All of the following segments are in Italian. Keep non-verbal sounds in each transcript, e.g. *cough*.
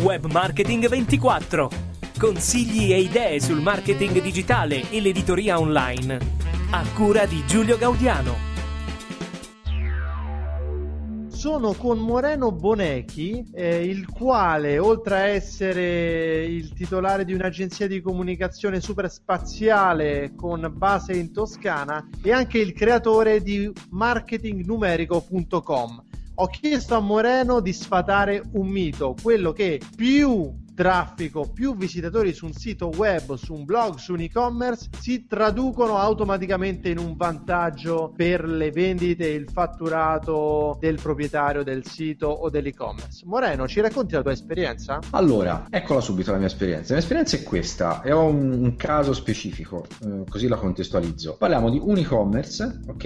Web Marketing 24. Consigli e idee sul marketing digitale e l'editoria online. A cura di Giulio Gaudiano. Sono con Moreno Bonecchi, eh, il quale, oltre a essere il titolare di un'agenzia di comunicazione superspaziale con base in Toscana, è anche il creatore di marketingnumerico.com. Ho chiesto a Moreno di sfatare un mito, quello che più traffico, più visitatori su un sito web, su un blog, su un e-commerce si traducono automaticamente in un vantaggio per le vendite, il fatturato del proprietario del sito o dell'e-commerce. Moreno, ci racconti la tua esperienza? Allora, eccola subito la mia esperienza. La mia esperienza è questa, e ho un, un caso specifico, eh, così la contestualizzo. Parliamo di un e-commerce, ok?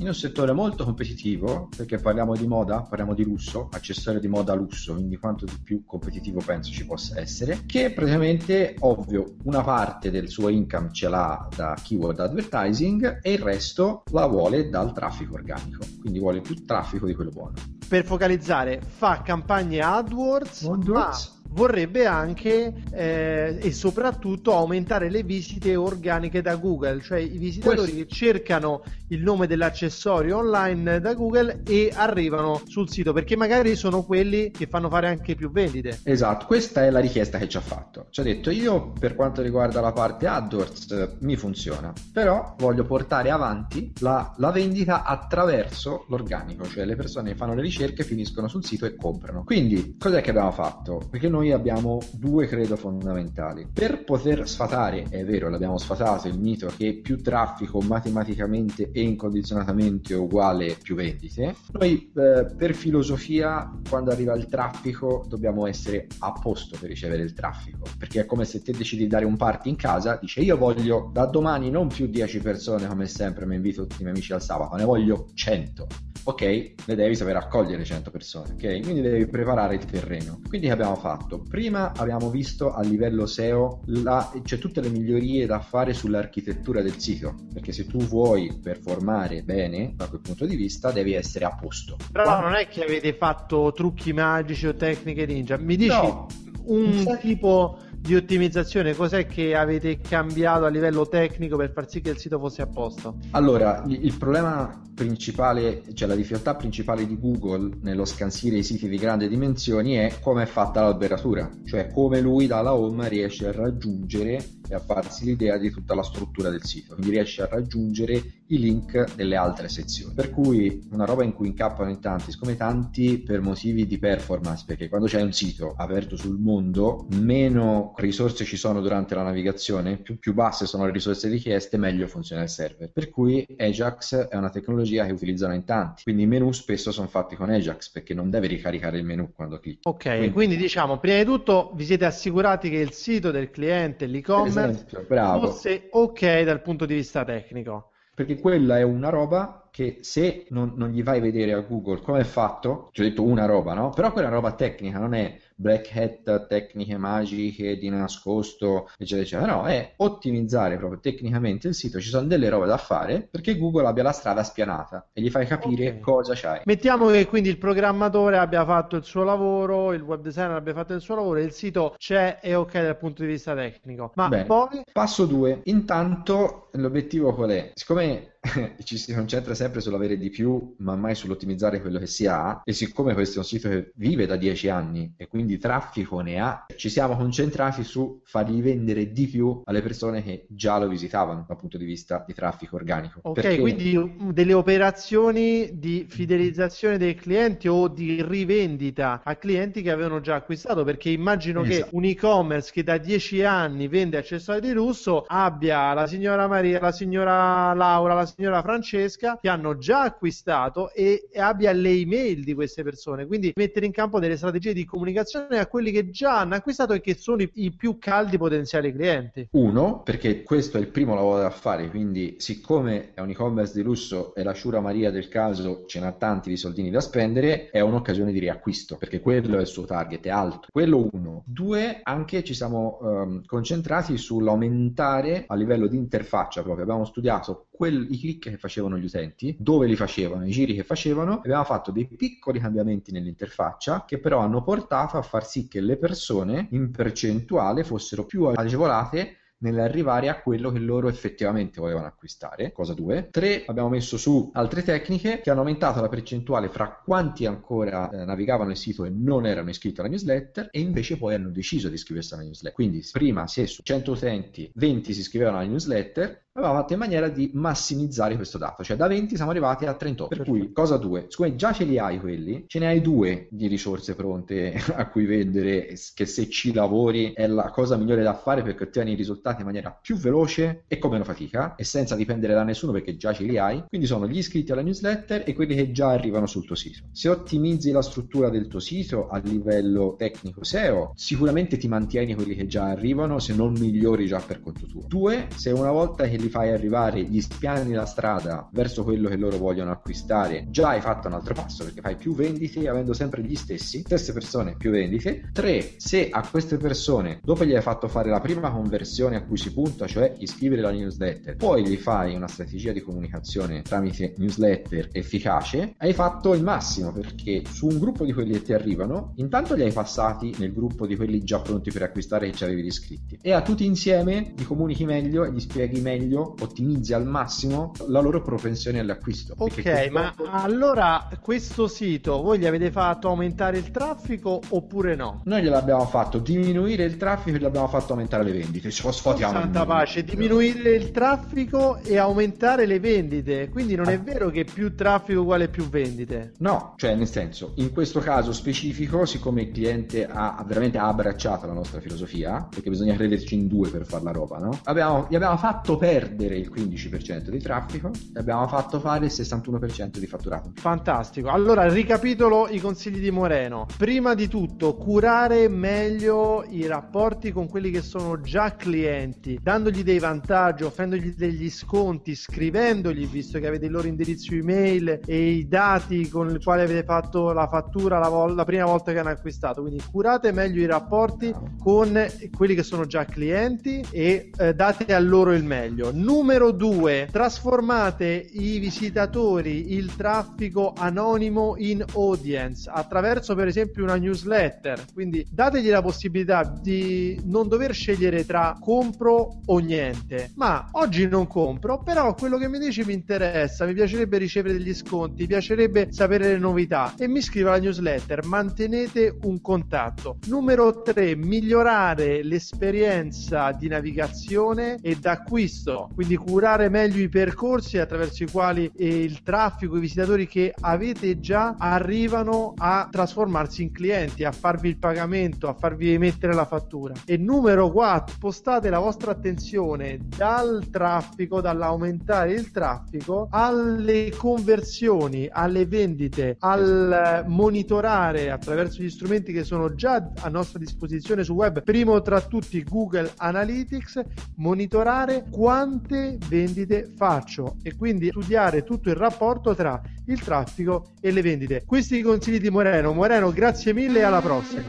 In un settore molto competitivo, perché parliamo di moda, parliamo di lusso, accessorio di moda lusso, quindi quanto di più competitivo penso ci possa essere, che praticamente, ovvio, una parte del suo income ce l'ha da keyword advertising e il resto la vuole dal traffico organico, quindi vuole più traffico di quello buono. Per focalizzare, fa campagne AdWords, AdWords. Vorrebbe anche eh, e soprattutto aumentare le visite organiche da Google, cioè i visitatori Questo. che cercano il nome dell'accessorio online da Google e arrivano sul sito, perché magari sono quelli che fanno fare anche più vendite. Esatto, questa è la richiesta che ci ha fatto. Ci ha detto io per quanto riguarda la parte AdWords mi funziona, però voglio portare avanti la, la vendita attraverso l'organico, cioè le persone che fanno le ricerche finiscono sul sito e comprano. Quindi cos'è che abbiamo fatto? Perché noi abbiamo due credo fondamentali. Per poter sfatare, è vero, l'abbiamo sfatato, il mito che più traffico matematicamente e incondizionatamente è uguale più vendite, noi eh, per filosofia quando arriva il traffico dobbiamo essere a posto per ricevere il traffico, perché è come se te decidi di dare un party in casa, dice io voglio da domani non più 10 persone come sempre, mi invito tutti i miei amici al sabato, ne voglio 100 ok, le devi sapere accogliere 100 persone, ok? Quindi devi preparare il terreno. Quindi che abbiamo fatto? Prima abbiamo visto a livello SEO la, cioè tutte le migliorie da fare sull'architettura del sito, perché se tu vuoi performare bene da quel punto di vista devi essere a posto. Però non è che avete fatto trucchi magici o tecniche ninja, mi dici no. un tipo di ottimizzazione, cos'è che avete cambiato a livello tecnico per far sì che il sito fosse a posto? Allora, il problema principale, cioè la difficoltà principale di Google nello scansire i siti di grandi dimensioni è come è fatta l'alberatura, cioè come lui dalla home riesce a raggiungere e a farsi l'idea di tutta la struttura del sito, quindi riesce a raggiungere i link delle altre sezioni. Per cui una roba in cui incappano in tanti, siccome tanti per motivi di performance, perché quando c'è un sito aperto sul mondo, meno risorse ci sono durante la navigazione, più, più basse sono le risorse richieste, meglio funziona il server. Per cui Ajax è una tecnologia che utilizzano in tanti, quindi i menu spesso sono fatti con Ajax perché non deve ricaricare il menu quando clicchi. Ok, quindi, quindi diciamo, prima di tutto vi siete assicurati che il sito del cliente, l'e-commerce, esempio, fosse ok dal punto di vista tecnico. Perché quella è una roba che se non, non gli fai vedere a Google come è fatto, ti ho detto una roba, no? Però quella roba tecnica, non è black hat, tecniche magiche di nascosto, eccetera, eccetera. No, è ottimizzare proprio tecnicamente il sito. Ci sono delle robe da fare perché Google abbia la strada spianata e gli fai capire okay. cosa c'hai. Mettiamo che quindi il programmatore abbia fatto il suo lavoro, il web designer abbia fatto il suo lavoro, il sito c'è e ok dal punto di vista tecnico. Ma Bene. poi... Passo 2. Intanto l'obiettivo qual è? Siccome *laughs* ci si concentra sempre sull'avere di più, ma mai sull'ottimizzare quello che si ha. E siccome questo è un sito che vive da 10 anni e quindi traffico ne ha, ci siamo concentrati su fargli vendere di più alle persone che già lo visitavano dal punto di vista di traffico organico. Ok, Perché... quindi delle operazioni di fidelizzazione dei clienti o di rivendita a clienti che avevano già acquistato. Perché immagino esatto. che un e-commerce che da 10 anni vende accessori di lusso abbia la signora Maria, la signora Laura, la signora Francesca che hanno già acquistato e, e abbia le email di queste persone. Quindi mettere in campo delle strategie di comunicazione a quelli che già hanno acquistato e che sono i, i più caldi potenziali clienti. Uno, perché questo è il primo lavoro da fare, quindi siccome è un e-commerce di lusso e la Shura Maria del caso ce n'ha tanti di soldini da spendere, è un'occasione di riacquisto, perché quello è il suo target, è alto. Quello uno. Due, anche ci siamo um, concentrati sull'aumentare a livello di interfaccia proprio. Abbiamo studiato quel, i click che facevano gli utenti, dove li facevano, i giri che facevano, abbiamo fatto dei piccoli cambiamenti nell'interfaccia che però hanno portato a far sì che le persone in percentuale fossero più agevolate nell'arrivare a quello che loro effettivamente volevano acquistare. Cosa 2. 3. Abbiamo messo su altre tecniche che hanno aumentato la percentuale fra quanti ancora eh, navigavano il sito e non erano iscritti alla newsletter e invece poi hanno deciso di iscriversi alla newsletter. Quindi prima se su 100 utenti 20 si iscrivevano alla newsletter, avevamo fatto in maniera di massimizzare questo dato, cioè da 20 siamo arrivati a 38. Per cui, cosa 2? Siccome già ce li hai quelli, ce ne hai due di risorse pronte *laughs* a cui vendere, che se ci lavori è la cosa migliore da fare perché ottieni i risultati in maniera più veloce e con meno fatica e senza dipendere da nessuno perché già ce li hai. Quindi sono gli iscritti alla newsletter e quelli che già arrivano sul tuo sito. Se ottimizzi la struttura del tuo sito a livello tecnico SEO, sicuramente ti mantieni quelli che già arrivano se non migliori già per conto tuo. Due, se una volta che li li fai arrivare, gli spiani la strada verso quello che loro vogliono acquistare, già hai fatto un altro passo perché fai più vendite avendo sempre gli stessi, stesse persone più vendite. 3. Se a queste persone, dopo gli hai fatto fare la prima conversione a cui si punta, cioè iscrivere la newsletter, poi gli fai una strategia di comunicazione tramite newsletter efficace, hai fatto il massimo perché su un gruppo di quelli che ti arrivano, intanto li hai passati nel gruppo di quelli già pronti per acquistare che ci avevi iscritti e a tutti insieme gli comunichi meglio e gli spieghi meglio meglio, ottimizzi al massimo la loro propensione all'acquisto. Ok, ma allora questo sito voi gli avete fatto aumentare il traffico oppure no? Noi gliel'abbiamo fatto diminuire il traffico e gli abbiamo fatto aumentare le vendite. Ci sfotiamo. Santa pace, diminuire il traffico e aumentare le vendite. Quindi non ah. è vero che più traffico uguale più vendite. No, cioè nel senso, in questo caso specifico, siccome il cliente ha veramente abbracciato la nostra filosofia, perché bisogna crederci in due per fare la roba, no? Abbiamo, gli abbiamo fatto perdere perdere il 15% di traffico e abbiamo fatto fare il 61% di fatturato. Fantastico. Allora, ricapitolo i consigli di Moreno. Prima di tutto, curare meglio i rapporti con quelli che sono già clienti, dandogli dei vantaggi, offrendogli degli sconti, scrivendogli, visto che avete il loro indirizzo email e i dati con i quali avete fatto la fattura la, vol- la prima volta che hanno acquistato. Quindi curate meglio i rapporti con quelli che sono già clienti e eh, date a loro il meglio Numero 2. Trasformate i visitatori, il traffico anonimo in audience attraverso per esempio una newsletter. Quindi dategli la possibilità di non dover scegliere tra compro o niente. Ma oggi non compro, però quello che mi dici mi interessa, mi piacerebbe ricevere degli sconti, mi piacerebbe sapere le novità e mi scrivo alla newsletter. Mantenete un contatto. Numero 3. Migliorare l'esperienza di navigazione e d'acquisto quindi curare meglio i percorsi attraverso i quali eh, il traffico, i visitatori che avete già arrivano a trasformarsi in clienti, a farvi il pagamento, a farvi emettere la fattura. E numero 4, spostate la vostra attenzione dal traffico, dall'aumentare il traffico, alle conversioni, alle vendite, al monitorare attraverso gli strumenti che sono già a nostra disposizione su web, primo tra tutti Google Analytics, monitorare quanto quante vendite faccio e quindi studiare tutto il rapporto tra il traffico e le vendite. Questi i consigli di Moreno. Moreno, grazie mille e alla prossima.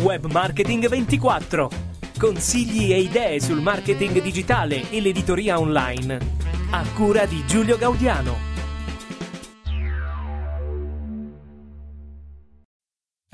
Web Marketing 24. Consigli e idee sul marketing digitale e l'editoria online. A cura di Giulio Gaudiano.